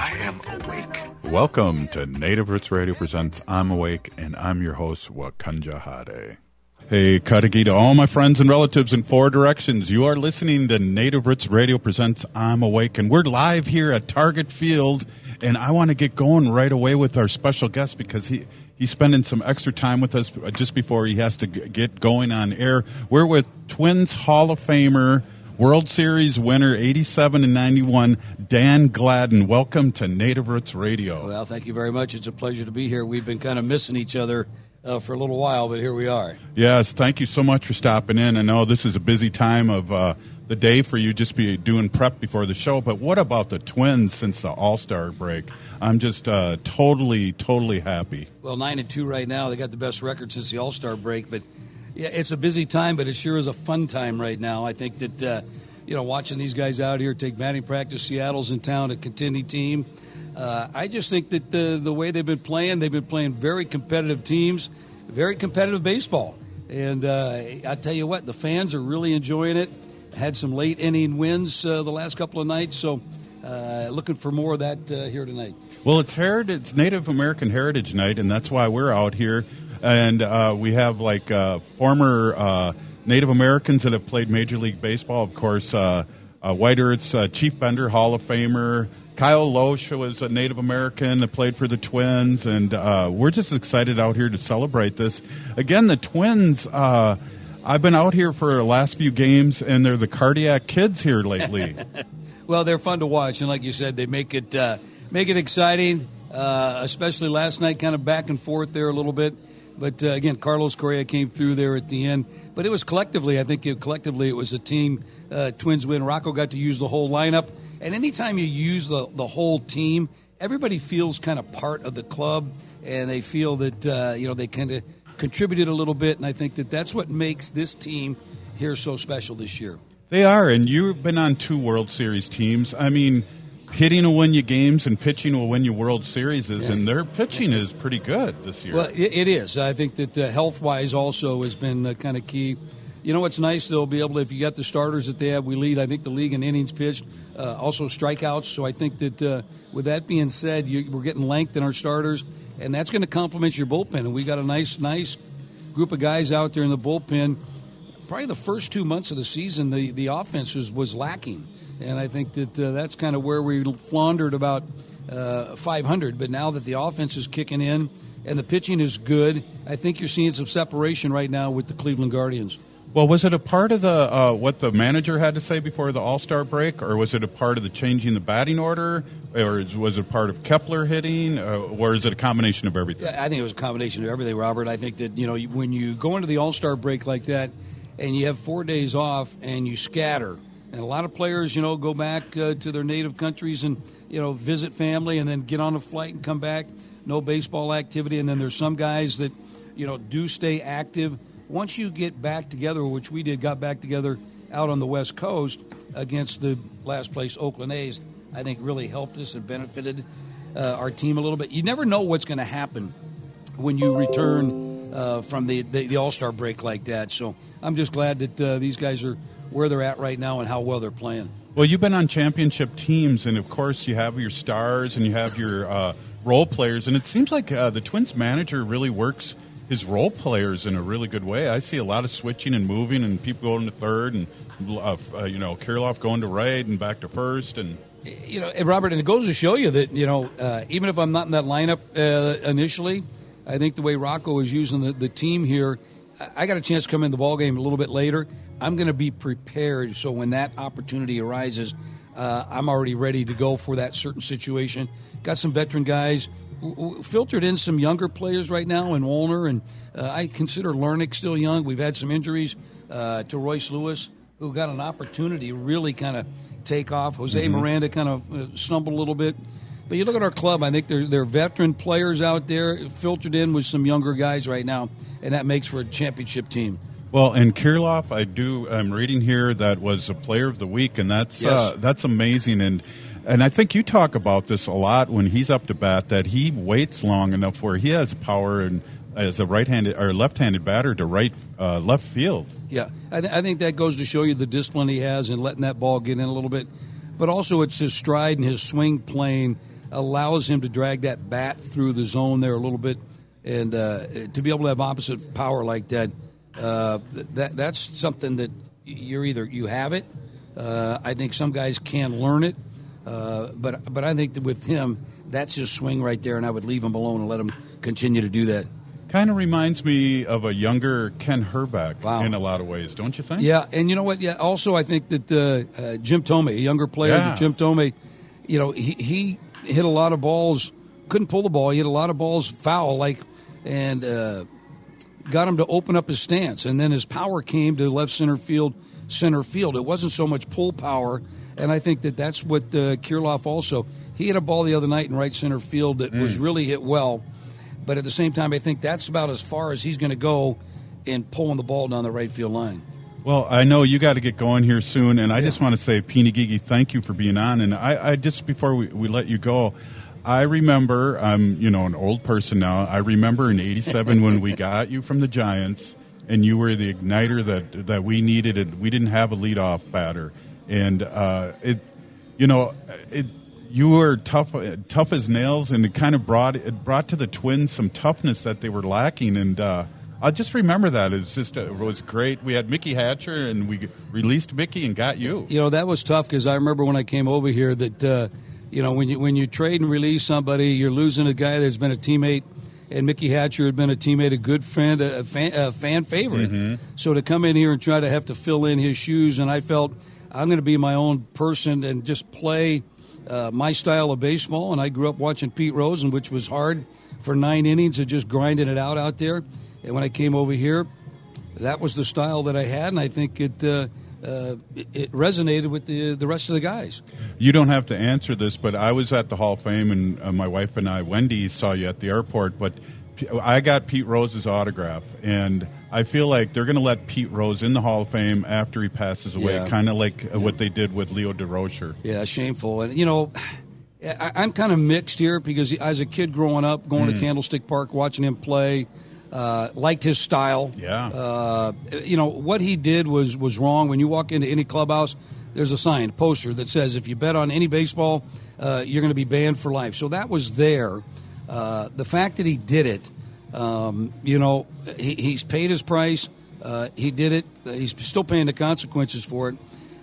I am awake. Welcome to Native Roots Radio Presents I'm Awake, and I'm your host, Wakanja Hade. Hey, Kadagi to all my friends and relatives in four directions. You are listening to Native Roots Radio Presents I'm Awake, and we're live here at Target Field. And I want to get going right away with our special guest because he, he's spending some extra time with us just before he has to get going on air. We're with Twins Hall of Famer, World Series winner 87 and 91, Dan Gladden. Welcome to Native Roots Radio. Well, thank you very much. It's a pleasure to be here. We've been kind of missing each other uh, for a little while, but here we are. Yes, thank you so much for stopping in. I know this is a busy time of uh, the day for you, just be doing prep before the show. But what about the Twins since the All Star break? I'm just uh, totally, totally happy. Well, nine and two right now. They got the best record since the All Star break, but yeah, it's a busy time, but it sure is a fun time right now. I think that uh, you know, watching these guys out here take batting practice. Seattle's in town, a contending team. Uh, I just think that the the way they've been playing, they've been playing very competitive teams, very competitive baseball. And uh, I tell you what, the fans are really enjoying it. Had some late inning wins uh, the last couple of nights, so uh, looking for more of that uh, here tonight. Well, it's heritage, Native American Heritage Night, and that's why we're out here. And uh, we have like uh, former uh, Native Americans that have played Major League Baseball. Of course, uh, uh, White Earth's uh, Chief Bender, Hall of Famer. Kyle Lohse was a Native American that played for the Twins, and we're just excited out here to celebrate this. Again, the Twins. I've been out here for the last few games, and they're the cardiac kids here lately. Well, they're fun to watch, and like you said, they make it make it exciting. Especially last night, kind of back and forth there a little bit. But uh, again, Carlos Correa came through there at the end. But it was collectively, I think it, collectively it was a team. Uh, Twins win. Rocco got to use the whole lineup, and anytime you use the the whole team, everybody feels kind of part of the club, and they feel that uh, you know they kind of contributed a little bit. And I think that that's what makes this team here so special this year. They are, and you've been on two World Series teams. I mean, hitting will win you games, and pitching will win you World Series, Yeah. and their pitching is pretty good this year. Well, it, it is. I think that uh, health wise also has been uh, kind of key. You know what's nice? They'll be able to, if you got the starters that they have, we lead, I think, the league in innings pitched, uh, also strikeouts. So I think that uh, with that being said, you, we're getting length in our starters, and that's going to complement your bullpen. And we got a nice, nice group of guys out there in the bullpen. Probably the first two months of the season, the, the offense was, was lacking. And I think that uh, that's kind of where we floundered about uh, 500. But now that the offense is kicking in and the pitching is good, I think you're seeing some separation right now with the Cleveland Guardians. Well, was it a part of the uh, what the manager had to say before the All Star break, or was it a part of the changing the batting order, or was it a part of Kepler hitting, uh, or is it a combination of everything? Yeah, I think it was a combination of everything, Robert. I think that you know when you go into the All Star break like that, and you have four days off, and you scatter, and a lot of players, you know, go back uh, to their native countries and you know visit family, and then get on a flight and come back. No baseball activity, and then there's some guys that you know do stay active. Once you get back together, which we did, got back together out on the West Coast against the last place Oakland A's, I think really helped us and benefited uh, our team a little bit. You never know what's going to happen when you return uh, from the, the, the All Star break like that. So I'm just glad that uh, these guys are where they're at right now and how well they're playing. Well, you've been on championship teams, and of course, you have your stars and you have your uh, role players, and it seems like uh, the Twins manager really works his role players in a really good way. I see a lot of switching and moving, and people going to third, and uh, uh, you know, Kirilloff going to right and back to first, and You know, Robert, and it goes to show you that you know, uh, even if I'm not in that lineup uh, initially, I think the way Rocco is using the, the team here, I- got a chance to come in the ball game a little bit later. I'm going to be prepared, so when that opportunity arises, uh, I'm already ready to go for that certain situation. Got some veteran guys. W- w- Filtered in some younger players right now in Wallner, and uh, I consider Larnach still young. We've had some injuries uh, to Royce Lewis, who got an opportunity to really kind of take off. Jose Mhm. Miranda kind of uh, stumbled a little bit. But you look at our club. I think there there are veteran players out there filtered in with some younger guys right now, and that makes for a championship team. Well, and Kirilloff, I do. I'm reading here that was a Player of the Week, and that's Yes. uh, that's amazing. And and I think you talk about this a lot when he's up to bat that he waits long enough where he has power and as a right-handed or left-handed batter to right uh, left field. Yeah, I, th- I think that goes to show you the discipline he has in letting that ball get in a little bit. But also, it's his stride and his swing plane allows him to drag that bat through the zone there a little bit, and uh, to be able to have opposite power like that, uh, that that's something that you're either you have it. Uh, I think some guys can learn it, uh, but but I think that with him, that's his swing right there, and I would leave him alone and let him continue to do that. Kind of reminds me of a younger Kent Hrbek Wow. in a lot of ways, don't you think? Yeah, and you know what? Yeah, also I think that uh, uh, Jim Thome, a younger player, Yeah. Jim Thome, you know, he, he hit a lot of balls, couldn't pull the ball. He hit a lot of balls foul, like, and uh, got him to open up his stance. And then his power came to left center field, center field. It wasn't so much pull power, and I think that that's what uh, Kirilloff also. He hit a ball the other night in right center field that was really hit well, but at the same time, I think that's about as far as he's going to go in pulling the ball down the right field line. Well, I know you got to get going here soon, and I just want to say, Peeny Gigi, thank you for being on. And I, I just before we, we let you go, I remember I'm you know an old person now. I remember in '87 when we got you from the Giants, and you were the igniter that that we needed. And we didn't have a leadoff batter, and uh, it, you know, it. You were tough, tough as nails, and it kind of brought it brought to the Twins some toughness that they were lacking. And uh, I just remember that it's just uh, it was great. We had Mickey Hatcher, and we released Mickey and got you. You know that was tough because I remember when I came over here that uh, you know when you when you trade and release somebody, you're losing a guy that's been a teammate, and Mickey Hatcher had been a teammate, a good friend, a fan, a fan favorite. So to come in here and try to have to fill in his shoes, and I felt I'm going to be my own person and just play uh, my style of baseball. And I grew up watching Pete Rosen, which was hard for nine innings of just grinding it out out there. And when I came over here, that was the style that I had, and I think it uh, uh, it, resonated with the the rest of the guys. You don't have to answer this, but I was at the Hall of Fame, and uh, my wife and I, Wendy, saw you at the airport. But I got Pete Rose's autograph, and I feel like they're going to let Pete Rose in the Hall of Fame after he passes away, Yeah. kind of like uh, what they did with Leo Durocher. Yeah, shameful. And you know, I, I'm kind of mixed here because as a kid growing up, going to Candlestick Park, watching him play, uh, liked his style. Yeah. Uh, you know what he did was was wrong. When you walk into any clubhouse, there's a sign, poster that says if you bet on any baseball, uh, you're going to be banned for life. So that was there. Uh, the fact that he did it, um, you know, he, he's paid his price. Uh, he did it. He's still paying the consequences for it.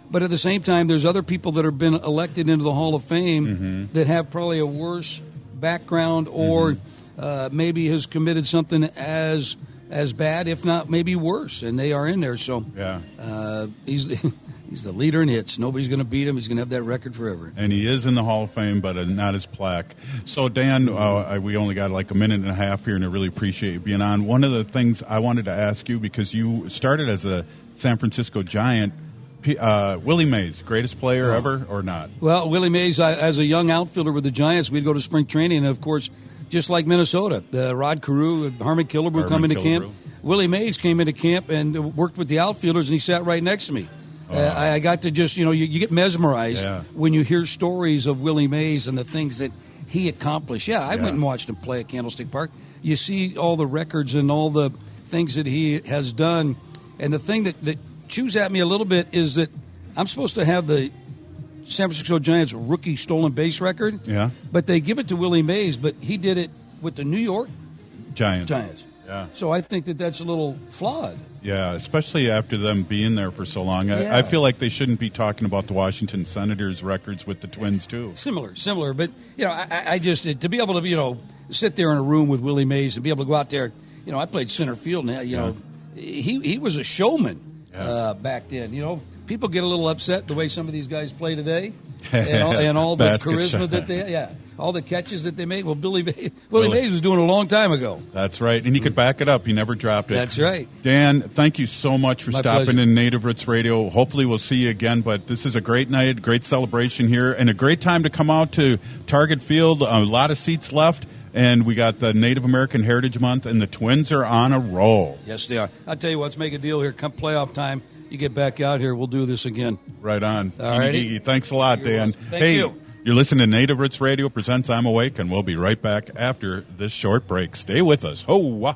But at the same time, there's other people that have been elected into the Hall of Fame that have probably a worse background or uh, maybe has committed something as as bad, if not maybe worse, and they are in there. So Yeah. uh, he's he's the leader in hits. Nobody's going to beat him. He's going to have that record forever. and he is in the Hall of Fame, but uh, not his plaque. So, Dan, uh, I- we only got like a minute and a half here, and I really appreciate you being on. One of the things I wanted to ask you because you started as a San Francisco Giant, uh, Willie Mays, greatest player ever or not? Well, Willie Mays, I, as a young outfielder with the Giants, we'd go to spring training, and of course, just like Minnesota, uh, Rod Carew, Harmon Killebrew come into Killebrew. camp. Willie Mays came into camp and worked with the outfielders, and he sat right next to me. Uh, I, I got to just, you know, you, you get mesmerized Yeah. when you hear stories of Willie Mays and the things that he accomplished. Yeah, I Yeah. went and watched him play at Candlestick Park. You see all the records and all the things that he has done. And the thing that, that chews at me a little bit is that I'm supposed to have the San Francisco Giants rookie stolen base record. Yeah. But they give it to Willie Mays, but he did it with the New York Giants. Giants. Yeah. So I think that that's a little flawed. Yeah, especially after them being there for so long. I, Yeah. I feel like they shouldn't be talking about the Washington Senators records with the Twins, too. Similar, similar, but you know, I, I- just to be able to you know sit there in a room with Willie Mays and be able to go out there. You know, I played center field, and you know, he he was a showman uh, back then. You know, people get a little upset the way some of these guys play today, and all, and all the charisma shot. that they yeah. all the catches that they made. Well, Billy Mays, Willie Really? Mays was doing a long time ago. That's right. And he could back it up. He never dropped it. That's right. Dan, thank you so much for My stopping pleasure. in Native Roots Radio. Hopefully, we'll see you again. But this is a great night, great celebration here, and a great time to come out to Target Field. A lot of seats left, and we got the Native American Heritage Month, and the Twins are on a roll. Yes, they are. I'll tell you what, let's make a deal here. Come playoff time, you get back out here, we'll do this again. Right on. All righty. Thanks a lot, You're Dan. welcome. Thank hey, you. You're listening to Native Roots Radio presents I'm Awake, and we'll be right back after this short break. Stay with us. Ho!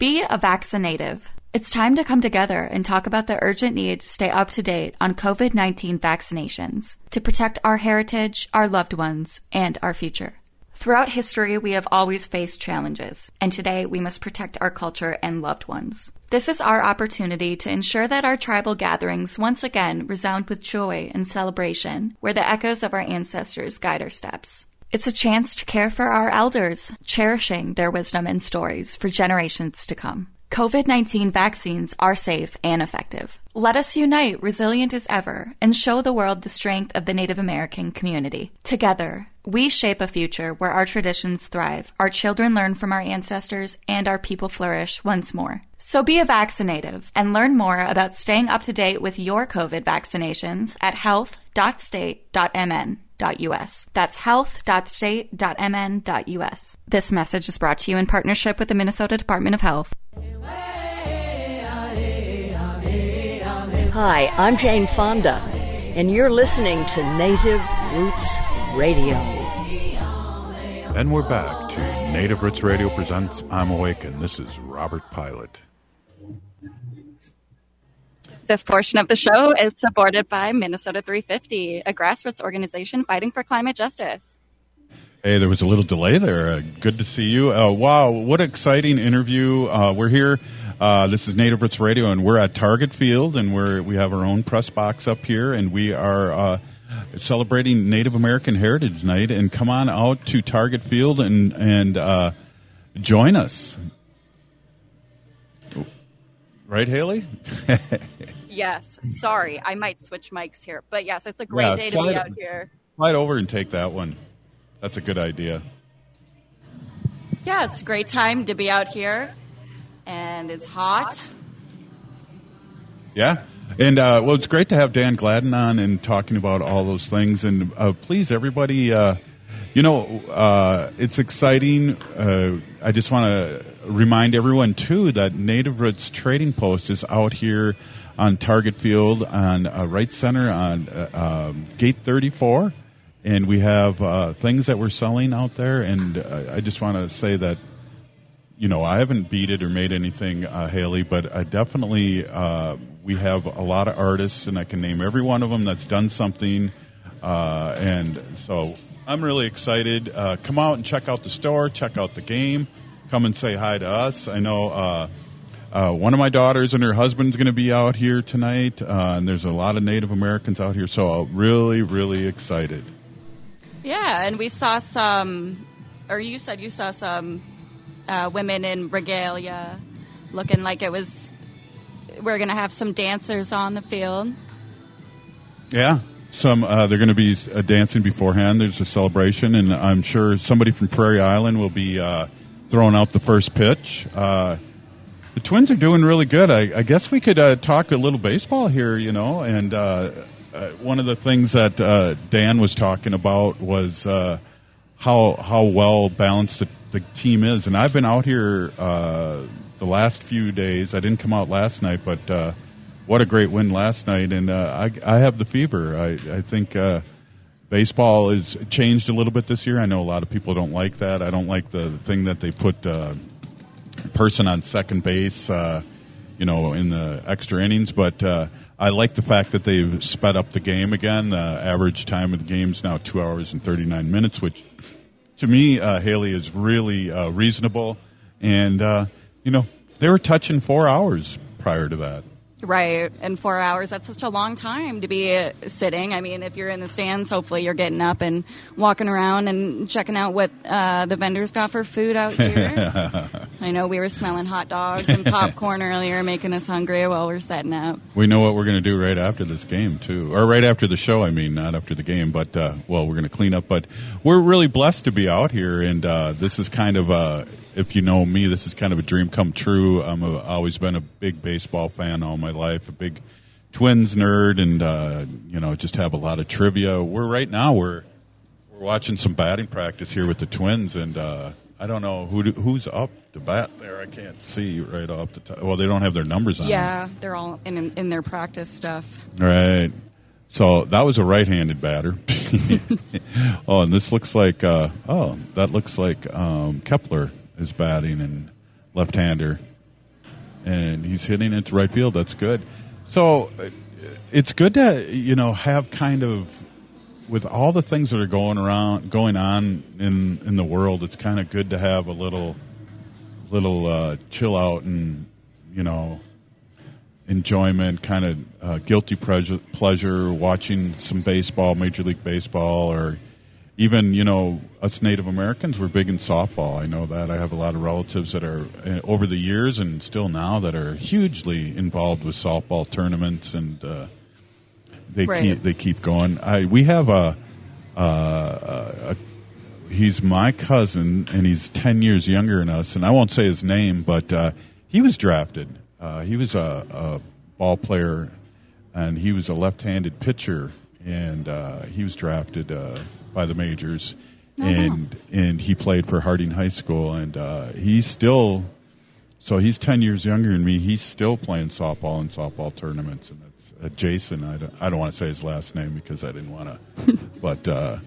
Be a vaccinative. It's time to come together and talk about the urgent need to stay up to date on COVID 19 vaccinations to protect our heritage, our loved ones, and our future. Throughout history, we have always faced challenges, and today we must protect our culture and loved ones. This is our opportunity to ensure that our tribal gatherings once again resound with joy and celebration, where the echoes of our ancestors guide our steps. It's a chance to care for our elders, cherishing their wisdom and stories for generations to come. COVID 19 vaccines are safe and effective. Let us unite, resilient as ever, and show the world the strength of the Native American community. Together, we shape a future where our traditions thrive, our children learn from our ancestors, and our people flourish once more. So be a vaccinative and learn more about staying up to date with your COVID vaccinations at health.state.mn. Us. That's health.state.mn.us. This message is brought to you in partnership with the Minnesota Department of Health. Hi, I'm Jane Fonda, and you're listening to Native Roots Radio. And we're back to Native Roots Radio presents I'm Awake, and this is Robert Pilot. This portion of the show is supported by Minnesota 350, a grassroots organization fighting for climate justice. Hey, there was a little delay there. Uh, good to see you. Uh, wow, what exciting interview. Uh, we're here. Uh, this is Native Roots Radio, and we're at Target Field, and we're we have our own press box up here, and we are uh, celebrating Native American Heritage Night. And come on out to Target Field and and uh, join us. Right, Haley? Yes, sorry, I might switch mics here, but yes, it's a great Yeah, day to slide- be out here. Slide over and take that one. That's a good idea. Yeah, it's a great time to be out here, and it's hot. Yeah. And uh, well, it's great to have Dan Gladden on and talking about all those things. And uh, please, everybody, uh, you know, uh, it's exciting. Uh, I just want to remind everyone, too, that Native Roots Trading Post is out here on Target Field on uh, right center on uh, um, Gate 34. And we have uh, things that we're selling out there. And uh, I just want to say that you know, I haven't beat it or made anything, uh, Haley, but I definitely uh, we have a lot of artists, and I can name every one of them that's done something, and so I'm really excited. Come out and check out the store, check out the game, come and say hi to us. I know. Uh, uh, one of my daughters and her husband's going to be out here tonight, uh, and there's a lot of Native Americans out here, so I'm really, really excited. Yeah, and we saw some, or you said you saw some uh, women in regalia looking like it was, we're going to have some dancers on the field. Yeah, some uh, they're going to be uh, dancing beforehand. There's a celebration, and I'm sure somebody from Prairie Island will be uh, throwing out the first pitch. The Twins are doing really good. I, I guess we could uh, talk a little baseball here, you know. And uh, uh, one of the things that uh, Dan was talking about was uh, how how well balanced the, the team is. And I've been out here uh, the last few days. I didn't come out last night, but what a great win last night! And I I have the fever. I I think. Baseball has changed a little bit this year. I know a lot of people don't like that. I don't like the thing that they put person on second base, uh, you know, in the extra innings. But uh, I like the fact that they've sped up the game again. The average time of the game is now two hours and thirty nine minutes, which to me, uh, Haley is really uh, reasonable. And uh, you know, they were touching four hours prior to that. Right, and four hours, that's such a long time to be sitting. I mean, if you're in the stands, hopefully you're getting up and walking around and checking out what uh, the vendors got for food out here. I know we were smelling hot dogs and popcorn earlier, making us hungry while we're setting up. We know what we're going to do right after this game, too. Or right after the show, I mean, not after the game, but, uh, well, we're going to clean up. But we're really blessed to be out here, and uh, this is kind of a if you know me, this is kind of a dream come true. I'm a, always been a big baseball fan all my life, a big Twins nerd, and uh, you know just have a lot of trivia. We're right now we're we're watching some batting practice here with the Twins, and uh, I don't know who who's up to bat there. I can't see right off the top. Well, they don't have their numbers on. Yeah, they're all in in their practice stuff. Right. So that was a right-handed batter. oh, and this looks like uh, oh, that looks like um, Kepler is batting and left-hander, and he's hitting it to right field. That's good. So it's good to you know have kind of with all the things that are going around going on in in the world. It's kind of good to have a little little uh, chill out and you know enjoyment, kind of uh, guilty pleasure, pleasure watching some baseball, Major League Baseball, or even you know us Native Americans we're big in softball. I know that I have a lot of relatives that are uh, over the years and still now that are hugely involved with softball tournaments, and uh, they right. keep they keep going. I we have a, a, a, he's my cousin and he's ten years younger than us, and I won't say his name, but uh, he was drafted. Uh, he was a, a ball player, and he was a left-handed pitcher, and uh, he was drafted uh, by the majors, uh-huh. and and he played for Harding High School, and uh, he's still. So he's ten years younger than me. He's still playing softball in softball tournaments, and that's uh, Jason. I don't, I don't want to say his last name because I didn't want to, but uh,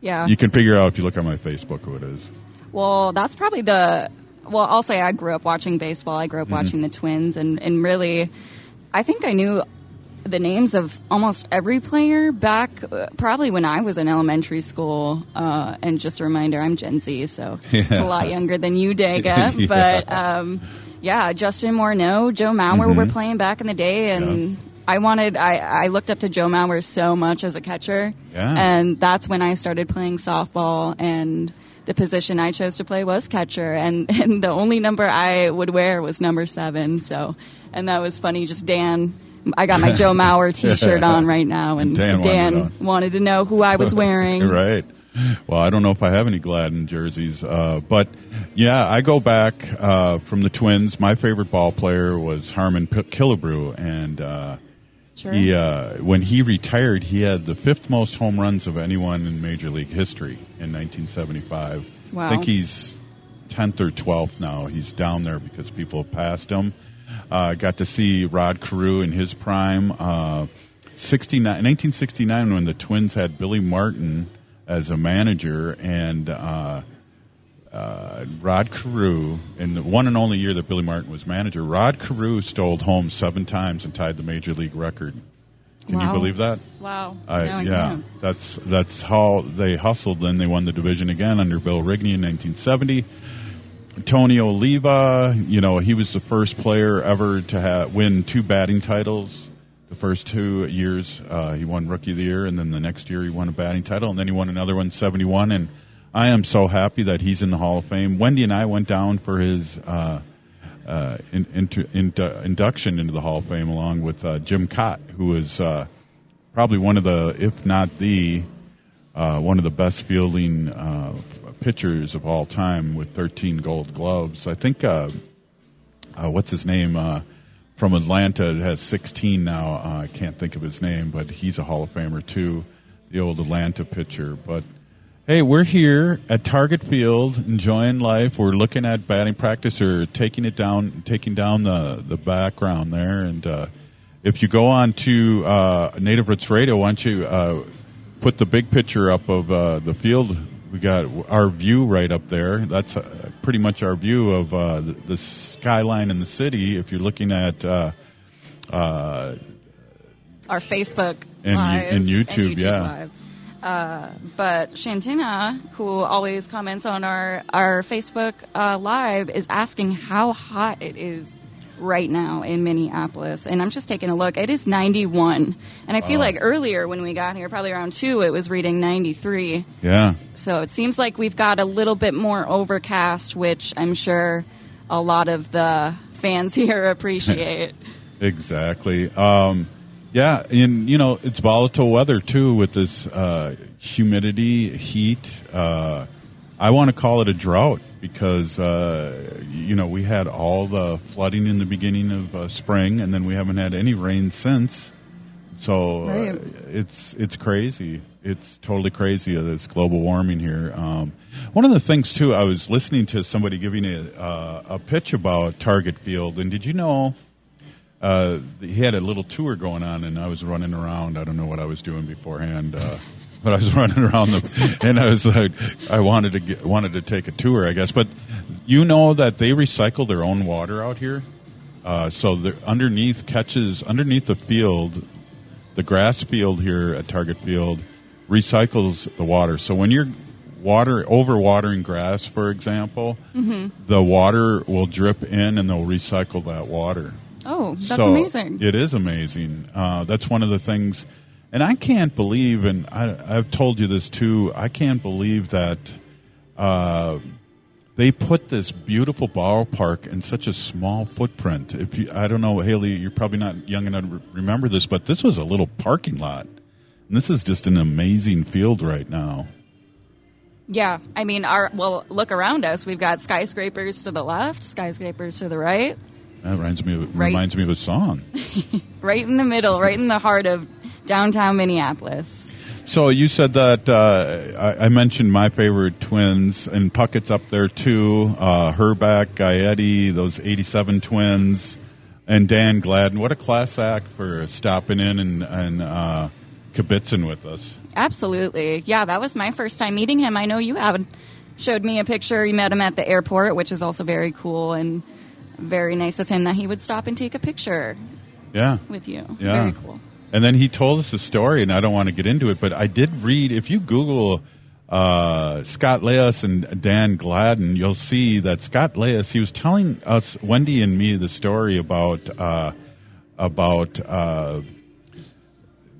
yeah, you can figure out if you look on my Facebook who it is. Well, that's probably the. Well, I'll say I grew up watching baseball. I grew up mm-hmm. watching the Twins, and and really, I think I knew the names of almost every player back uh, probably when I was in elementary school. Uh, and just a reminder, I'm Gen Z, so yeah. a lot younger than you, Daga. yeah. But um, yeah, Justin Morneau, Joe Mauer mm-hmm. were playing back in the day, and. Yeah. I wanted. I, I looked up to Joe Mauer so much as a catcher, yeah. and that's when I started playing softball. And the position I chose to play was catcher, and, and the only number I would wear was number seven. So, and that was funny. Just Dan I got my Joe Mauer T-shirt on right now, and Dan, Dan wanted, wanted, to know who I was wearing. right. Well, I don't know if I have any Gladden jerseys, uh, but yeah, I go back uh, from the Twins. My favorite ball player was Harmon P- Killebrew, and uh, sure. he uh, when he retired, he had the fifth most home runs of anyone in Major League history in 1975. Wow. I think he's 10th or 12th now. He's down there because people have passed him. Uh, got to see Rod Carew in his prime. Uh, 69, 1969, when the Twins had Billy Martin as a manager, and uh, uh, Rod Carew, in the one and only year that Billy Martin was manager, Rod Carew stole home seven times and tied the major league record. Can wow. you believe that? Wow. Uh, yeah, that's that's how they hustled. Then they won the division again under Bill Rigney in 1970. Tony Oliva, you know, he was the first player ever to have, win two batting titles. The first two years, uh, he won Rookie of the Year, and then the next year he won a batting title, and then he won another one, 71. And I am so happy that he's in the Hall of Fame. Wendy and I went down for his uh, uh, in, in, in, induction into the Hall of Fame along with uh, Jim Kaat, who is uh, probably one of the, if not the, uh, one of the best fielding pitchers of all time with 13 gold gloves. I think, uh, uh, what's his name? Uh, from Atlanta has 16 now. I can't think of his name, but he's a Hall of Famer too, the old Atlanta pitcher. But Hey, we're here at Target Field enjoying life. We're looking at batting practice or taking it down, taking down the, the background there. And uh, if you go on to uh, Native Roots Radio, why don't you uh, put the big picture up of the field? We got our view right up there. That's uh, pretty much our view of uh, the, the skyline in the city. If you're looking at uh, uh, Our Facebook And live and YouTube, yeah. Live. Uh, but Shantina, who always comments on our our Facebook uh, live, is asking how hot it is right now in Minneapolis, and I'm just taking a look. It is 91, and I feel Wow. like earlier when we got here, probably around two, it was reading 93. yeah. So it seems like we've got a little bit more overcast, which I'm sure a lot of the fans here appreciate. Exactly. Um, yeah, and you know it's volatile weather too with this uh, humidity, heat. Uh, I want to call it a drought because uh, you know we had all the flooding in the beginning of uh, spring, and then we haven't had any rain since. So uh, it's it's crazy. It's totally crazy. uh, This global warming here. Um, one of the things too, I was listening to somebody giving a, uh, a pitch about Target Field, and did you know? uh, he had a little tour going on, and I was running around. I don't know what I was doing beforehand, uh, but I was running around the, and I was like, I wanted to get, wanted to take a tour, I guess. But you know that they recycle their own water out here, uh, so the underneath catches underneath the field, the grass field here at Target Field recycles the water. So when you're water over watering grass, for example, Mhm. the water will drip in, and they'll recycle that water. Oh, that's So, amazing. It is amazing. Uh, that's one of the things, and I can't believe, and I, I've told you this too. I can't believe that uh, they put this beautiful ballpark in such a small footprint. If you, I don't know, Haley, you're probably not young enough to remember this, but this was a little parking lot, and this is just an amazing field right now. Yeah, I mean, our well, look around us. We've got skyscrapers to the left, skyscrapers to the right, That reminds me of, Right. reminds me of a song. right in the middle, right in the heart of downtown Minneapolis. So you said that uh, I, I mentioned my favorite twins, and Puckett's up there too. Uh, Hrbek, Gaetti, those '87 twins, and Dan Gladden. What a class act for stopping in and, and uh, kibitzing with us. Absolutely, yeah. That was my first time meeting him. I know you have showed me a picture. You met him at the airport, which is also very cool and very nice of him that he would stop and take a picture Yeah, with you. yeah. Very cool. And then he told us a story, and I don't want to get into it, but I did read. If you Google uh, Scott Leius and Dan Gladden, you'll see that Scott Leius. He was telling us, Wendy and me, the story about uh, about uh,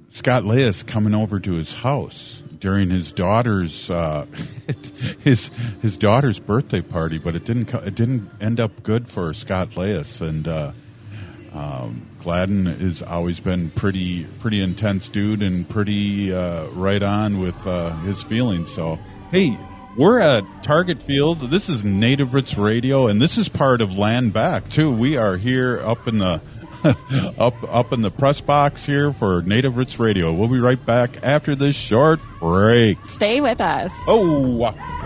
Scott Leius coming over to his house during his daughter's uh, his his daughter's birthday party, but it didn't co- it didn't end up good for Scott Leius and. Um, Gladden has always been pretty pretty intense dude and pretty uh, right on with uh, his feelings. So hey, we're at Target Field. This is Native Roots Radio, and this is part of Land Back too. We are here up in the up up in the press box here for Native Roots Radio. We'll be right back after this short break. Stay with us. Oh.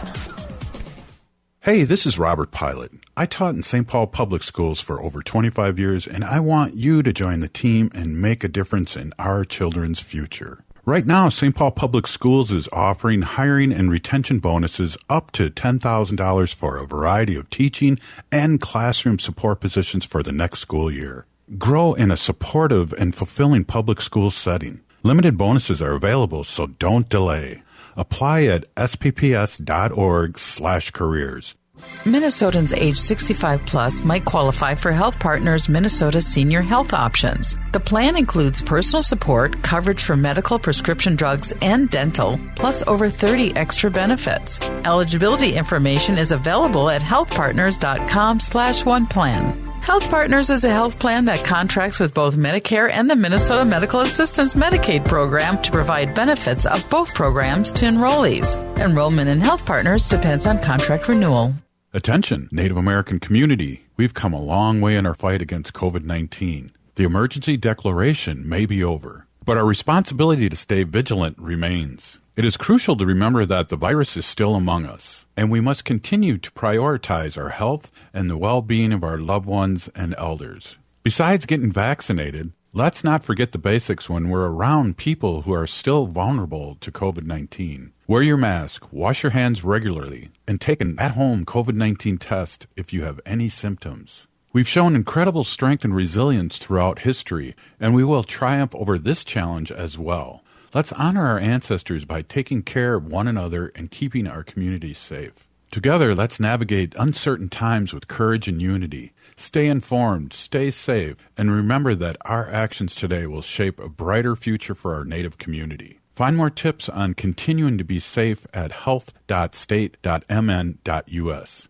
Hey, this is Robert Pilot. I taught in St. Paul Public Schools for over 25 years, and I want you to join the team and make a difference in our children's future. Right now, St. Paul Public Schools is offering hiring and retention bonuses up to $10,000 for a variety of teaching and classroom support positions for the next school year. Grow in a supportive and fulfilling public school setting. Limited bonuses are available, so don't delay. Apply at spps.org slash careers. Minnesotans age 65 plus might qualify for Health Partners Minnesota Senior Health Options. The plan includes personal support, coverage for medical prescription drugs and dental, plus over 30 extra benefits. Eligibility information is available at healthpartners.com slash one plan. Health Partners is a health plan that contracts with both Medicare and the Minnesota Medical Assistance Medicaid program to provide benefits of both programs to enrollees. Enrollment in Health Partners depends on contract renewal. Attention, Native American community. We've come a long way in our fight against COVID 19. The emergency declaration may be over, but our responsibility to stay vigilant remains. It is crucial to remember that the virus is still among us, and we must continue to prioritize our health and the well being of our loved ones and elders. Besides getting vaccinated, let's not forget the basics when we're around people who are still vulnerable to COVID 19. Wear your mask, wash your hands regularly, and take an at home COVID 19 test if you have any symptoms. We've shown incredible strength and resilience throughout history, and we will triumph over this challenge as well. Let's honor our ancestors by taking care of one another and keeping our communities safe. Together, let's navigate uncertain times with courage and unity. Stay informed, stay safe, and remember that our actions today will shape a brighter future for our Native community. Find more tips on continuing to be safe at health.state.mn.us.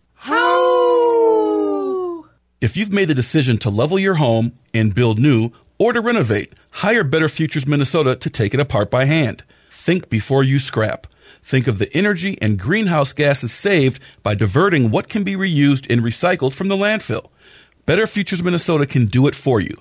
If you've made the decision to level your home and build new or to renovate, hire Better Futures Minnesota to take it apart by hand. Think before you scrap. Think of the energy and greenhouse gases saved by diverting what can be reused and recycled from the landfill. Better Futures Minnesota can do it for you.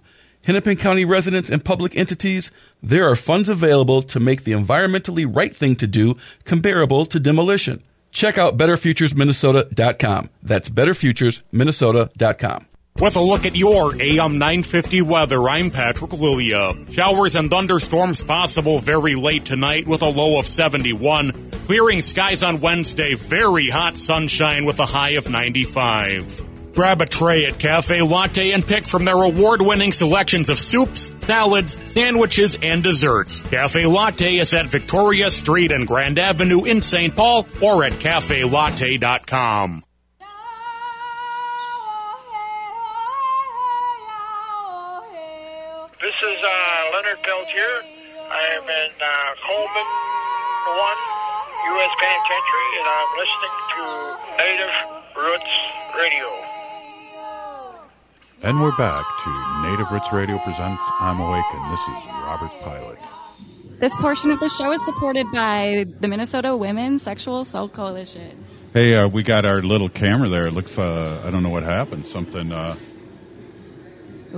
Hennepin County residents and public entities, there are funds available to make the environmentally right thing to do comparable to demolition. Check out betterfuturesminnesota.com. That's betterfuturesminnesota.com. With a look at your AM 950 weather, I'm Patrick Lilia. Showers and thunderstorms possible very late tonight with a low of 71. Clearing skies on Wednesday, very hot sunshine with a high of 95. Grab a tray at Cafe Latte and pick from their award winning selections of soups, salads, sandwiches, and desserts. Cafe Latte is at Victoria Street and Grand Avenue in St. Paul or at cafelatte.com. This is uh, Leonard Peltier. I am in uh, Coleman 1 U.S. Penitentiary, and I'm listening to Native Roots Radio. And we're back to Native Roots Radio presents I'm Awake, and this is Robert Pilot. This portion of the show is supported by the Minnesota Women Sexual Assault Coalition. Hey, uh, we got our little camera there. It looks, uh, I don't know what happened. Something, uh,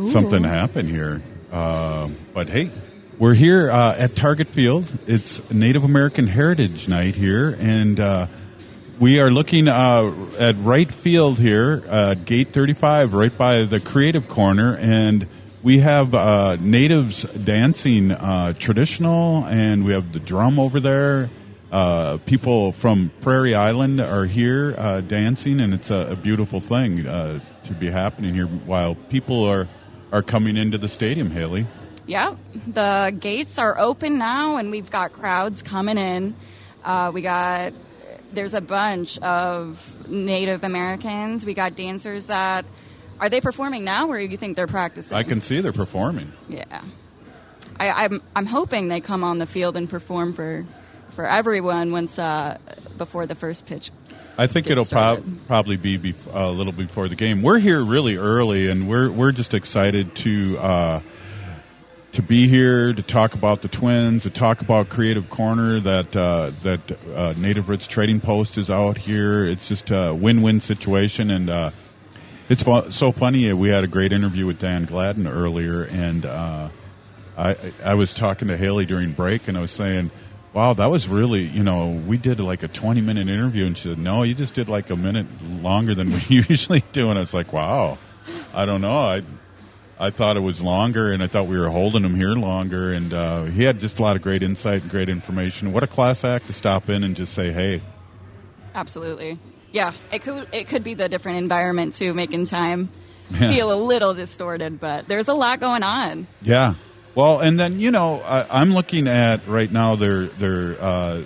something happened here. Uh, but hey, we're here uh, at Target Field. It's Native American Heritage Night here, and uh, we are looking uh, at right field here, uh, Gate 35, right by the Creative Corner, and we have uh, natives dancing traditional, and we have the drum over there. Uh, people from Prairie Island are here uh, dancing, and it's a, a beautiful thing uh, to be happening here while people are are coming into the stadium. Haley, Yep, the gates are open now, and we've got crowds coming in. Uh, we got there's a bunch of Native Americans. We got dancers that are they performing now, or you think they're practicing? I can see they're performing. Yeah, I, I'm I'm hoping they come on the field and perform for for everyone once uh, before the first pitch. I think it'll prob- probably be bef- a little before the game. We're here really early, and we're we're just excited to uh, to be here to talk about the Twins, to talk about Creative Corner. That uh, that uh, Native Roots Trading Post is out here. It's just a win-win situation, and uh, it's fu- so funny. We had a great interview with Dan Gladden earlier, and uh, I I was talking to Haley during break, and I was saying, "Wow, that was really you know we did like a twenty minute interview," and she said, "No, you just did like a minute longer than we usually do," and I was like, "Wow, I don't know, I." I thought it was longer, and I thought we were holding him here longer. And uh, he had just a lot of great insight and great information. What a class act to stop in and just say, "Hey, Absolutely. Yeah, it could it could be the different environment too, making time Yeah. feel a little distorted, but there's a lot going on. Yeah. Well, and then you know, I, I'm looking at right now. They're they're uh,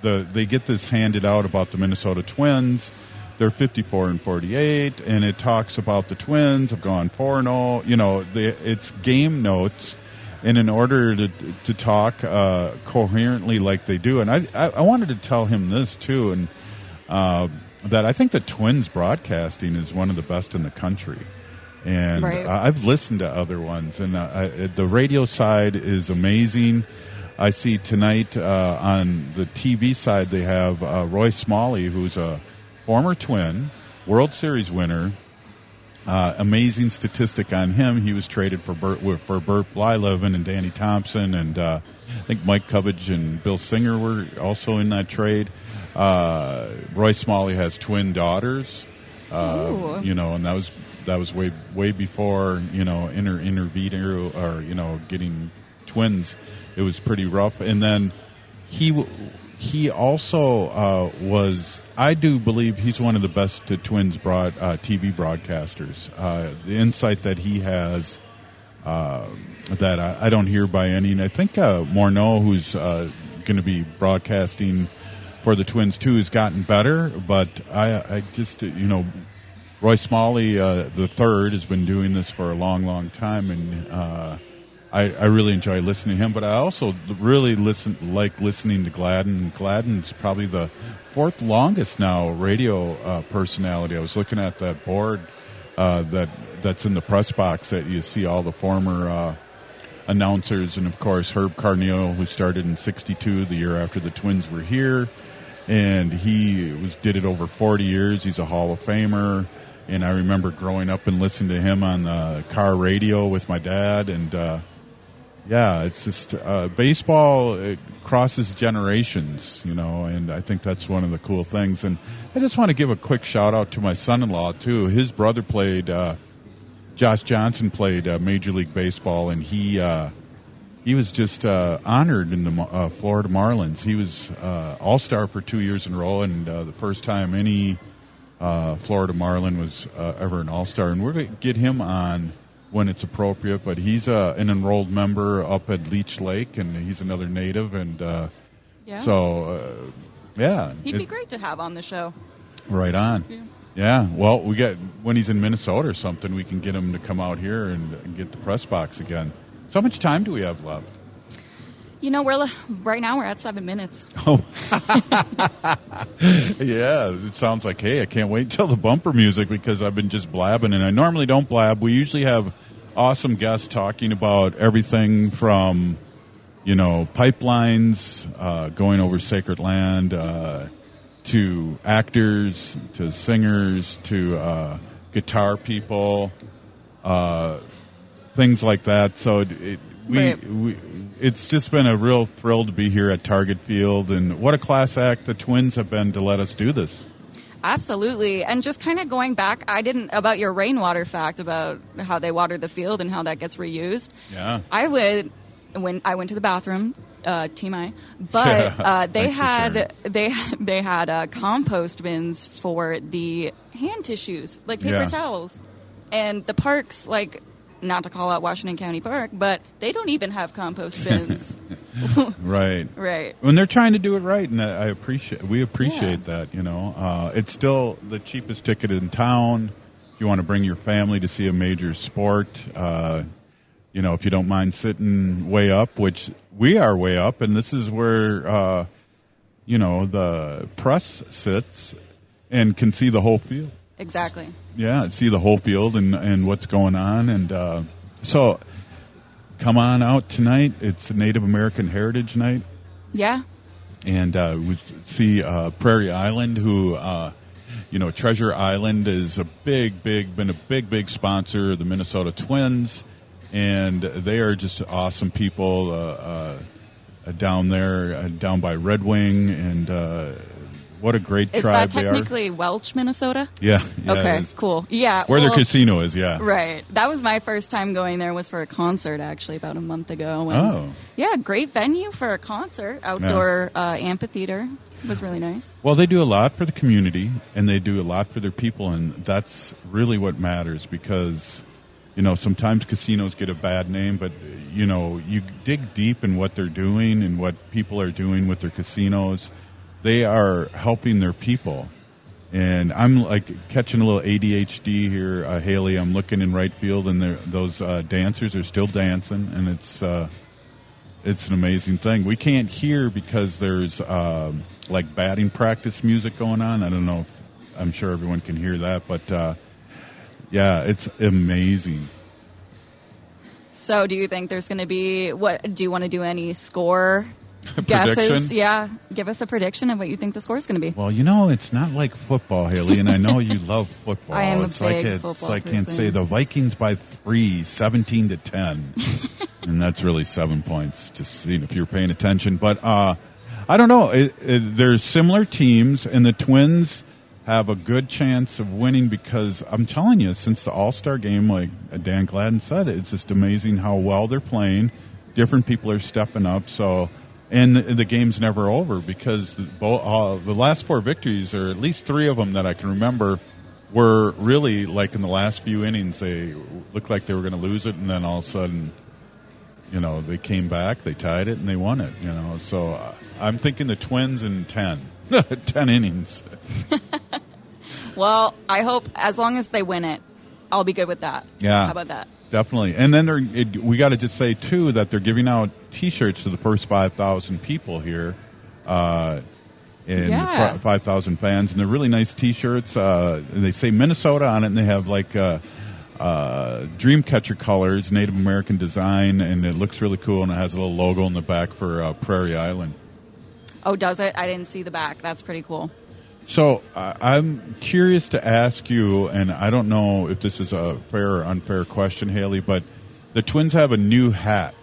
the they get this handed out about the Minnesota Twins. They're 54 and 48, and it talks about the Twins have gone 4 and 0. You know, it's game notes, and in order to to talk uh, coherently like they do, and I, I I wanted to tell him this too, and uh, that I think the Twins broadcasting is one of the best in the country and Right. I've listened to other ones, and uh, I, the radio side is amazing. I see tonight uh, on the TV side they have uh, Roy Smalley, who's a former Twin, World Series winner. Uh, amazing statistic on him. He was traded for Bert, for Bert Blyleven and Danny Thompson, and uh, I think Mike Cubbage and Bill Singer were also in that trade. Uh, Roy Smalley has twin daughters. Uh, you know, and that was that was way way before you know inter intervener or you know getting twins. It was pretty rough, and then he he also uh, was. I do believe he's one of the best twins broad uh, TV broadcasters. Uh, the insight that he has. Uh, that I, I don't hear by any, and I think uh, Morneau, who's uh, going to be broadcasting for the Twins too, has gotten better. But I, I just, you know, Roy Smalley uh, the third has been doing this for a long, long time, and uh, I, I really enjoy listening to him. But I also really listen like listening to Gladden. Gladden's probably the fourth longest now radio uh, personality. I was looking at that board uh, that that's in the press box that you see all the former. Uh, announcers, and of course Herb Carneal, who started in '62, the year after the Twins were here, and he was did it over 40 years. He's a Hall of Famer, and I remember growing up and listening to him on the car radio with my dad, and uh, yeah, it's just uh, baseball. It crosses generations, you know, and I think that's one of the cool things. And I just want to give a quick shout out to my son-in-law too. His brother played. Uh, Josh Johnson played uh, Major League Baseball, and he uh, he was just uh, honored in the uh, Florida Marlins. He was uh, All Star for two years in a row, and uh, the first time any uh, Florida Marlin was uh, ever an All Star. And we're going to get him on when it's appropriate. But he's uh, an enrolled member up at Leech Lake, and he's another native, and uh, Yeah. so uh, yeah, He'd it- be great to have on the show. Right on. Yeah. Yeah. Well, we get when he's in Minnesota or something, we can get him to come out here and, and get the press box again. So, how much time do we have left? You know, we're right now we're at seven minutes. Oh, yeah. It sounds like hey, I can't wait until the bumper music because I've been just blabbing, and I normally don't blab. We usually have awesome guests talking about everything from you know pipelines, uh, going over sacred land. Uh, to actors, to singers, to uh, guitar people, uh, things like that. So it, we, Right. we, it's just been a real thrill to be here at Target Field, and what a class act the Twins have been to let us do this. Absolutely. And just kind of going back, I didn't about your rainwater fact about how they water the field and how that gets reused. Yeah. I would when I went to the bathroom, uh, team I, but uh, they had they they had uh, compost bins for the hand tissues, like paper Yeah. towels, and the parks like. Not to call out Washington County Park, but they don't even have compost bins. Right. Right. When they're trying to do it right, and I I appreciate we appreciate that. You know, uh, it's still the cheapest ticket in town. If you want to bring your family to see a major sport, uh, you know, if you don't mind sitting way up, which we are way up, and this is where uh, you know the press sits and can see the whole field. Exactly. Yeah, see the whole field and, and what's going on. And uh, so come on out tonight. It's Native American Heritage Night. Yeah. And uh, we see uh, Prairie Island, who, uh, you know, Treasure Island is a big, big, been a big, big sponsor of the Minnesota Twins. and they are just awesome people uh, uh, down there, uh, down by Red Wing, and uh, what a great Is tribe that they are. technically Welch, Minnesota? Yeah. yeah, okay, cool. Yeah. Where their casino is, yeah. Right. That was my first time going there. Was for a concert actually about a month ago. and- Oh. Yeah, great venue for a concert. Outdoor uh, amphitheater was really nice. Well, they do a lot for the community, and they do a lot for their people, and that's really what matters because, you know, sometimes casinos get a bad name, but you know, you dig deep in what they're doing and what people are doing with their casinos. They are helping their people, and I'm like catching a little ADHD here, uh, Haley. I'm looking in right field, and those uh, dancers are still dancing, and it's. Uh, it's an amazing thing. We can't hear because there's um, like batting practice music going on. I don't know. If, I'm sure everyone can hear that, but uh, yeah, it's amazing. So, do you think there's going to be what? Do you want to do any score? guesses? Yeah, give us a prediction of what you think the score is going to be. Well, you know, it's not like football, Haley, and I know you love football. I am a it's like big it's football like can't say the Vikings by three, 17 to ten, and that's really seven points. Just seeing if you're paying attention, but uh, I don't know. It, it, there's similar teams, and the Twins have a good chance of winning because I'm telling you, since the All Star game, like Dan Gladden said, it's just amazing how well they're playing. Different people are stepping up, so and the, game's never over because the, bo- uh, the last four victories, or at least three of them that I can remember, were really like in the last few innings. They looked like they were going to lose it, and then all of a sudden, you know, they came back, they tied it, and they won it. You know, so uh, I'm thinking the Twins in ten. 10 innings. Well, I hope as long as they win it, I'll be good with that. Yeah. How about that? Definitely. And then they're, it, we got to just say, too, that they're giving out t shirts to the first 5,000 people here. Uh, and Yeah. 5,000 fans. And they're really nice t shirts. Uh, they say Minnesota on it, and they have like uh, uh, Dreamcatcher colors, Native American design, and it looks really cool. And it has a little logo in the back for uh, Prairie Island. Oh, does it? I didn't see the back. That's pretty cool. So uh, I'm curious to ask you, and I don't know if this is a fair or unfair question, Haley, but the Twins have a new hat.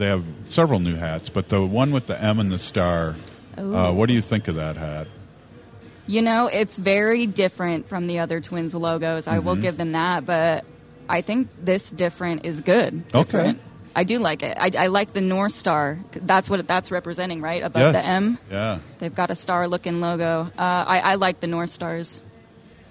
They have several new hats, but the one with the M and the star. Uh, what do you think of that hat? You know, it's very different from the other Twins logos. I will Mhm. give them that, but I think this different is good. Okay. I do like it. I, I like the North Star. That's what that's representing, right? Above Yes. the M. Yeah. They've got a star looking logo. Uh, I, I like the North Stars.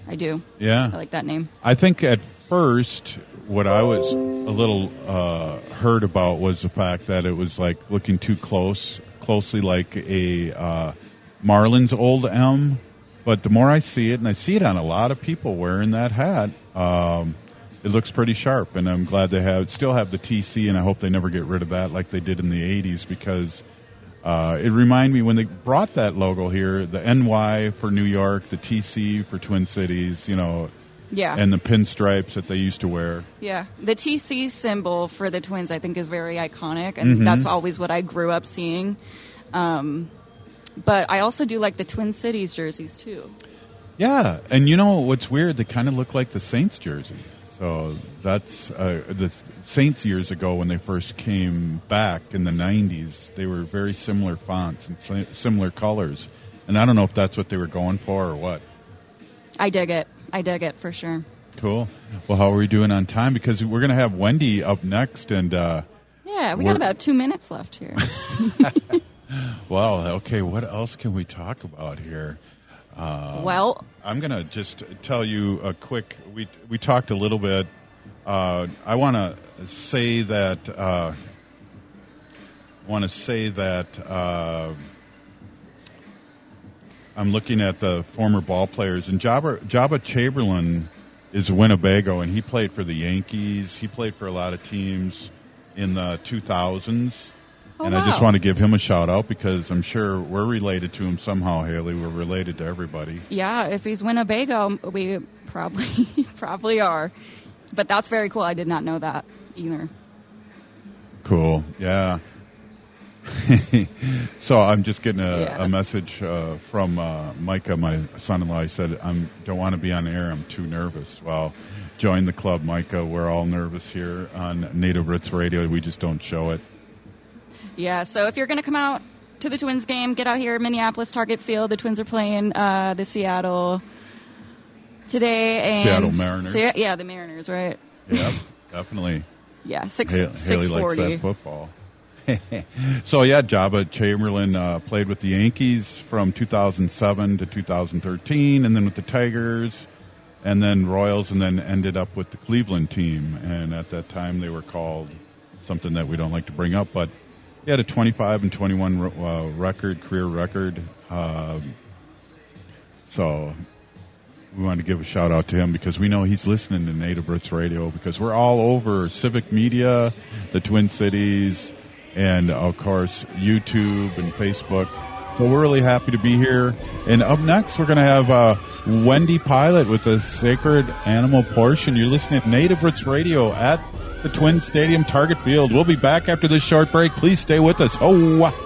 I do. Yeah. I like that name. I think at first, what I was a little uh, hurt about was the fact that it was like looking too close, closely like a uh, Marlins old M. But the more I see it, and I see it on a lot of people wearing that hat, um, it looks pretty sharp. And I'm glad they have still have the TC, and I hope they never get rid of that like they did in the '80s because uh, it reminded me when they brought that logo here, the NY for New York, the TC for Twin Cities, you know, Yeah. and the pinstripes that they used to wear. Yeah, the TC symbol for the Twins, I think, is very iconic, and Mhm. that's always what I grew up seeing. Um, but I also do like the Twin Cities jerseys too. Yeah, and you know what's weird? They kind of look like the Saints jersey. So that's uh, the Saints years ago when they first came back in the '90s. They were very similar fonts and similar colors, and I don't know if that's what they were going for or what. I dig it. I dug it for sure. Cool. Well, how are we doing on time? Because we're going to have Wendy up next, and uh, Yeah, we got about two minutes left here. well, okay. What else can we talk about here? Uh, Well- I'm going to just tell you a quick. We we talked a little bit. Uh, I want to say that. Uh, want to say that. I'm looking at the former ball players, and Joba, Joba Chamberlain is Winnebago, and he played for the Yankees. He played for a lot of teams in the 2000s. Oh, and I just want to give him a shout out because I'm sure we're related to him somehow, Haley. We're related to everybody. yeah, if he's Winnebago, we probably probably are. But that's very cool. I did not know that either. Cool. Yeah. so I'm just getting a, Yes. a message uh, from uh, Micah, my son-in-law. He said, "I don't want to be on air. I'm too nervous." Well, join the club, Micah. We're all nervous here on Native Roots Radio. We just don't show it. Yeah, so if you're going to come out to the Twins game, get out here Minneapolis Target Field. The Twins are playing uh, the Seattle today. And Seattle Mariners. Se- yeah, the Mariners, right? Yep, definitely. Yeah, six Ha- Haley six likes that football. So yeah, Joba Chamberlain uh, played with the Yankees from 2007 to 2013, and then with the Tigers, and then Royals, and then ended up with the Cleveland team. And at that time, they were called something that we don't like to bring up, but he had a 25 and 21 uh, record, career record. Um, so we want to give a shout out to him because we know he's listening to Native Roots Radio because we're all over civic media, the Twin Cities, and of course YouTube and Facebook. So we're really happy to be here. And up next, we're going to have uh, Wendy Pilot with the Sacred Animal portion. You're listening to Native Roots Radio at the Twin Stadium Target Field. We'll be back after this short break. Please stay with us. Oh.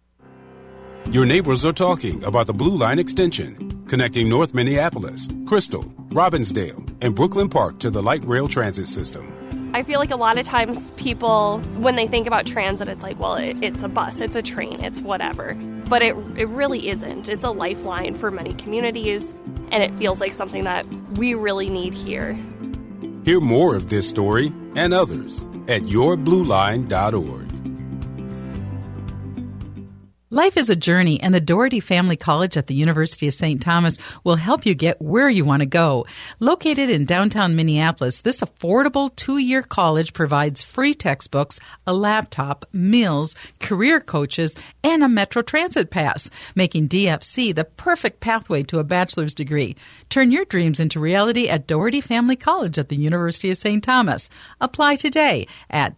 Your neighbors are talking about the Blue Line extension, connecting North Minneapolis, Crystal, Robbinsdale, and Brooklyn Park to the light rail transit system. I feel like a lot of times people, when they think about transit, it's like, well, it, it's a bus, it's a train, it's whatever. But it, it really isn't. It's a lifeline for many communities, and it feels like something that we really need here. Hear more of this story and others at yourblueline.org. Life is a journey, and the Doherty Family College at the University of St. Thomas will help you get where you want to go. Located in downtown Minneapolis, this affordable two year college provides free textbooks, a laptop, meals, career coaches, and a Metro Transit pass, making DFC the perfect pathway to a bachelor's degree. Turn your dreams into reality at Doherty Family College at the University of St. Thomas. Apply today at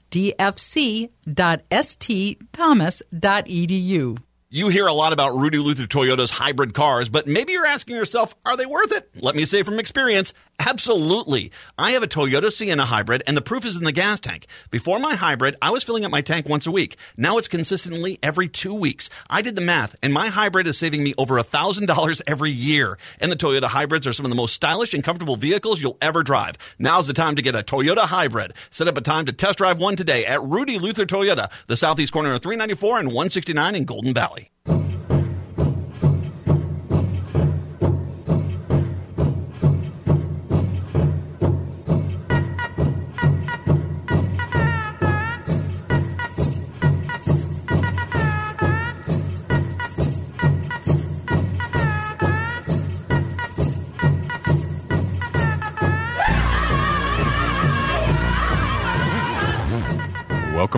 dfc.stthomas.edu. You hear a lot about Rudy Luther Toyota's hybrid cars, but maybe you're asking yourself, are they worth it? Let me say from experience, absolutely. I have a Toyota Sienna hybrid, and the proof is in the gas tank. Before my hybrid, I was filling up my tank once a week. Now it's consistently every two weeks. I did the math, and my hybrid is saving me over $1,000 every year. And the Toyota hybrids are some of the most stylish and comfortable vehicles you'll ever drive. Now's the time to get a Toyota hybrid. Set up a time to test drive one today at Rudy Luther Toyota, the southeast corner of 394 and 169 in Golden Valley.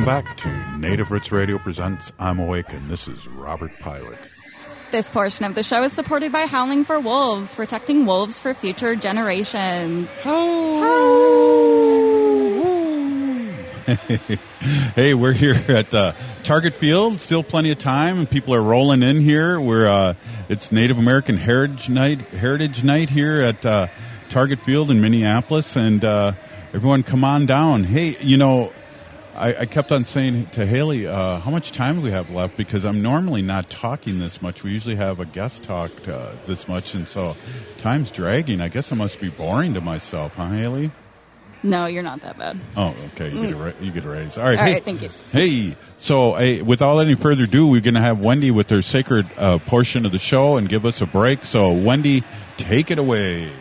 Welcome back to Native Roots Radio presents I'm Awake, and this is Robert Pilot. This portion of the show is supported by Howling for Wolves, protecting wolves for future generations. hey, we're here at uh, Target Field. Still plenty of time, and people are rolling in here. We're uh, it's Native American Heritage Night, Heritage Night here at uh, Target Field in Minneapolis, and uh, everyone come on down. Hey, you know. I, I kept on saying to Haley, uh, "How much time do we have left?" Because I'm normally not talking this much. We usually have a guest talk uh, this much, and so time's dragging. I guess I must be boring to myself, huh, Haley? No, you're not that bad. Oh, okay. You, get, a, ra- you get a raise. All right. All hey, right, thank you. Hey, so hey, without any further ado, we're going to have Wendy with her sacred uh, portion of the show and give us a break. So, Wendy, take it away.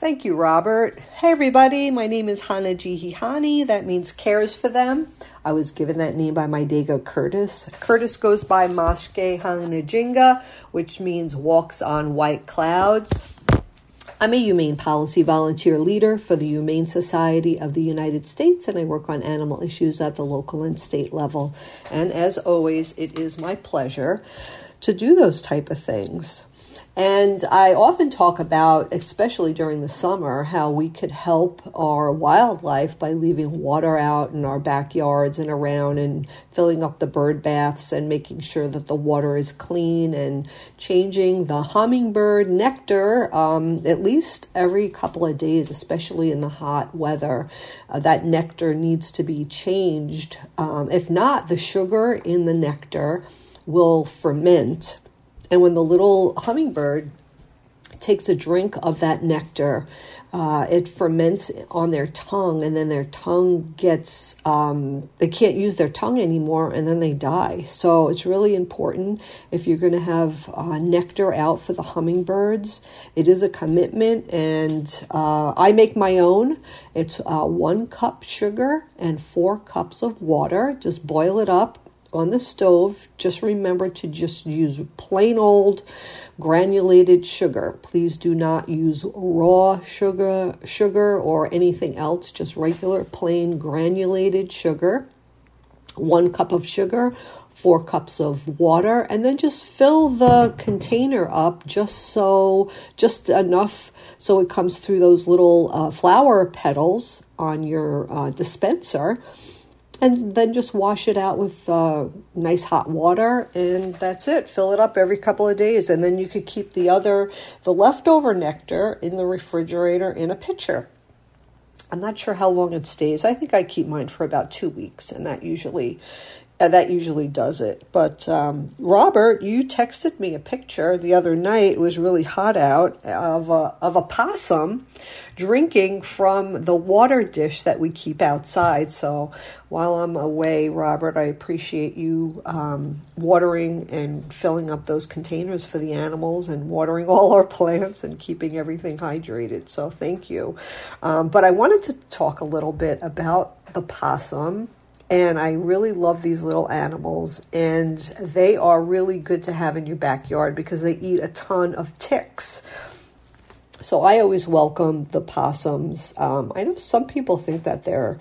Thank you, Robert. Hey, everybody. My name is Hana Jihihani. That means cares for them. I was given that name by my Dago Curtis. Curtis goes by Mashke Hang Najinga, which means walks on white clouds. I'm a humane policy volunteer leader for the Humane Society of the United States, and I work on animal issues at the local and state level. And as always, it is my pleasure to do those type of things. And I often talk about, especially during the summer, how we could help our wildlife by leaving water out in our backyards and around and filling up the bird baths and making sure that the water is clean and changing the hummingbird nectar um, at least every couple of days, especially in the hot weather. Uh, that nectar needs to be changed. Um, if not, the sugar in the nectar will ferment and when the little hummingbird takes a drink of that nectar, uh, it ferments on their tongue, and then their tongue gets, um, they can't use their tongue anymore, and then they die. So it's really important if you're going to have uh, nectar out for the hummingbirds. It is a commitment, and uh, I make my own. It's uh, one cup sugar and four cups of water. Just boil it up on the stove, just remember to just use plain old granulated sugar. Please do not use raw sugar, sugar or anything else, just regular plain granulated sugar. One cup of sugar, four cups of water, and then just fill the container up just so, just enough so it comes through those little uh, flower petals on your uh, dispenser and then just wash it out with uh, nice hot water and that's it. Fill it up every couple of days and then you could keep the other the leftover nectar in the refrigerator in a pitcher. I'm not sure how long it stays. I think i keep mine for about two weeks and that usually uh, that usually does it but um, robert you texted me a picture the other night it was really hot out of a, of a possum drinking from the water dish that we keep outside. So while I'm away, Robert, I appreciate you um, watering and filling up those containers for the animals and watering all our plants and keeping everything hydrated. So thank you. Um, but I wanted to talk a little bit about the possum and I really love these little animals, and they are really good to have in your backyard because they eat a ton of ticks. So I always welcome the possums. Um, I know some people think that they're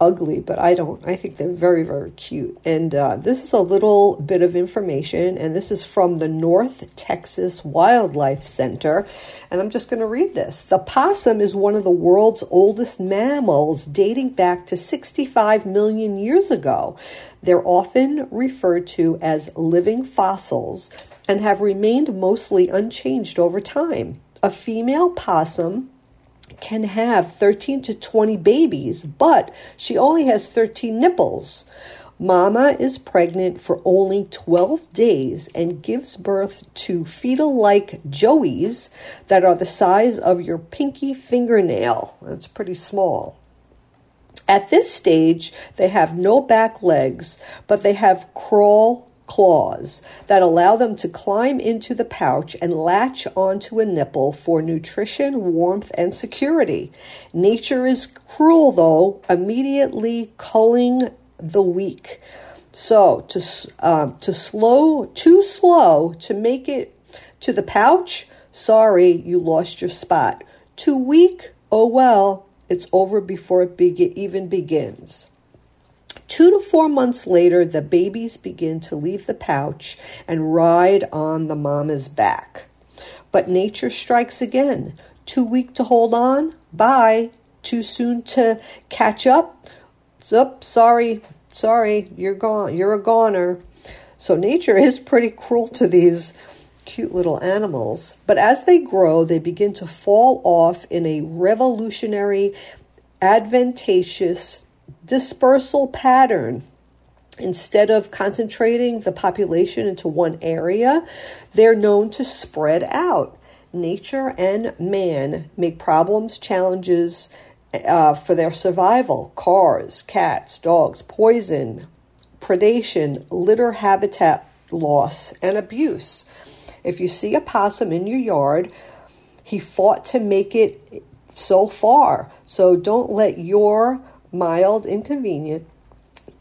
ugly, but I don't. I think they're very, very cute. And uh, this is a little bit of information, and this is from the North Texas Wildlife Center. And I'm just going to read this. The possum is one of the world's oldest mammals, dating back to 65 million years ago. They're often referred to as living fossils and have remained mostly unchanged over time a female possum can have 13 to 20 babies, but she only has 13 nipples. Mama is pregnant for only 12 days and gives birth to fetal like joeys that are the size of your pinky fingernail. That's pretty small. At this stage, they have no back legs, but they have crawl claws that allow them to climb into the pouch and latch onto a nipple for nutrition, warmth, and security. Nature is cruel, though, immediately culling the weak. So to uh, to slow too slow to make it to the pouch. Sorry, you lost your spot. Too weak. Oh well, it's over before it be- even begins. Two to four months later, the babies begin to leave the pouch and ride on the mama's back. But nature strikes again. Too weak to hold on? Bye. Too soon to catch up? Zup, sorry, sorry, you're gone. You're a goner. So nature is pretty cruel to these cute little animals. But as they grow, they begin to fall off in a revolutionary, advantageous dispersal pattern. Instead of concentrating the population into one area, they're known to spread out. Nature and man make problems, challenges uh, for their survival cars, cats, dogs, poison, predation, litter habitat loss, and abuse. If you see a possum in your yard, he fought to make it so far. So don't let your mild inconvenience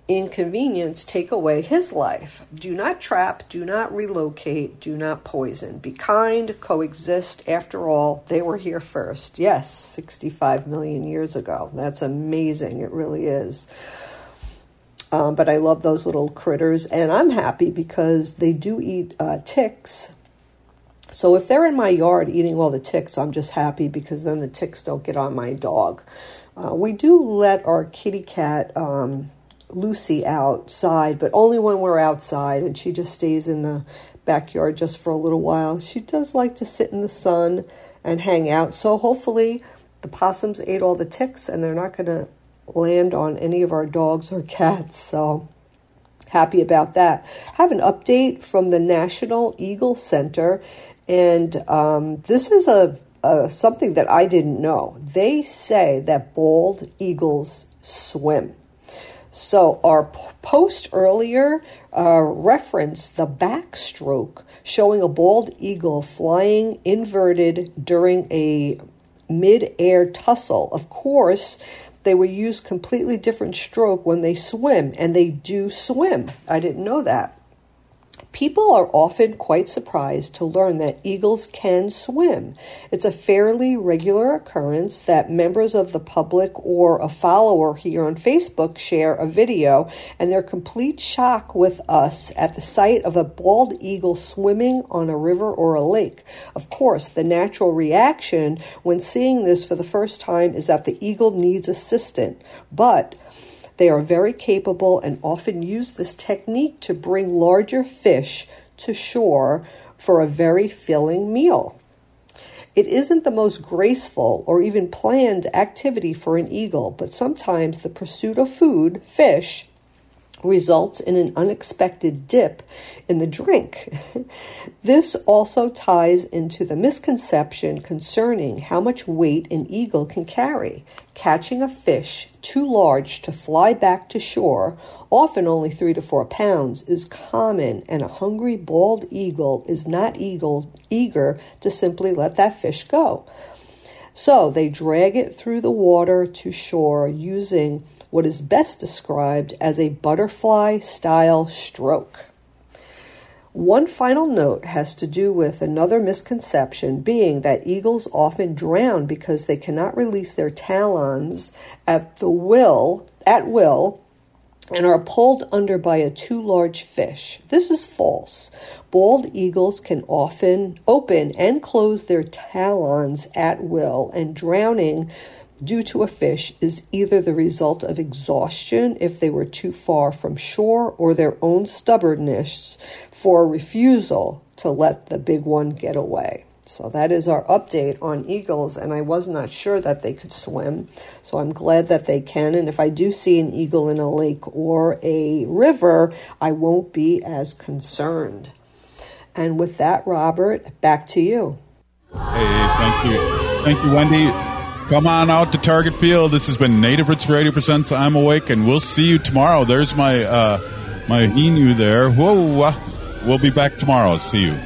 inconvenience take away his life. Do not trap, do not relocate, do not poison. Be kind, coexist. After all, they were here first. Yes, 65 million years ago. That's amazing. It really is. Um, but I love those little critters, and I'm happy because they do eat uh, ticks. So if they're in my yard eating all the ticks, I'm just happy because then the ticks don't get on my dog. Uh, we do let our kitty cat um, Lucy outside, but only when we're outside, and she just stays in the backyard just for a little while. She does like to sit in the sun and hang out. So hopefully the possums ate all the ticks and they're not going to land on any of our dogs or cats. So happy about that. Have an update from the National Eagle Center, and um, this is a, a something that I didn't know. They say that bald eagles swim. So our post earlier uh, referenced the backstroke showing a bald eagle flying inverted during a mid-air tussle. Of course, they would use completely different stroke when they swim, and they do swim. I didn't know that. People are often quite surprised to learn that eagles can swim. It's a fairly regular occurrence that members of the public or a follower here on Facebook share a video and their complete shock with us at the sight of a bald eagle swimming on a river or a lake. Of course, the natural reaction when seeing this for the first time is that the eagle needs assistance, but they are very capable and often use this technique to bring larger fish to shore for a very filling meal. It isn't the most graceful or even planned activity for an eagle, but sometimes the pursuit of food, fish, results in an unexpected dip in the drink. this also ties into the misconception concerning how much weight an eagle can carry. Catching a fish too large to fly back to shore, often only three to four pounds, is common, and a hungry bald eagle is not eagle, eager to simply let that fish go. So they drag it through the water to shore using what is best described as a butterfly style stroke. One final note has to do with another misconception being that eagles often drown because they cannot release their talons at the will at will and are pulled under by a too large fish. This is false. Bald eagles can often open and close their talons at will, and drowning due to a fish is either the result of exhaustion if they were too far from shore or their own stubbornness for a refusal to let the big one get away. So that is our update on eagles, and I was not sure that they could swim. So I'm glad that they can. And if I do see an eagle in a lake or a river, I won't be as concerned. And with that, Robert, back to you. Hey, thank you. Thank you, Wendy. Come on out to Target Field. This has been Native Roots Radio presents I'm Awake, and we'll see you tomorrow. There's my uh, my emu there. Whoa, uh, we'll be back tomorrow. See you.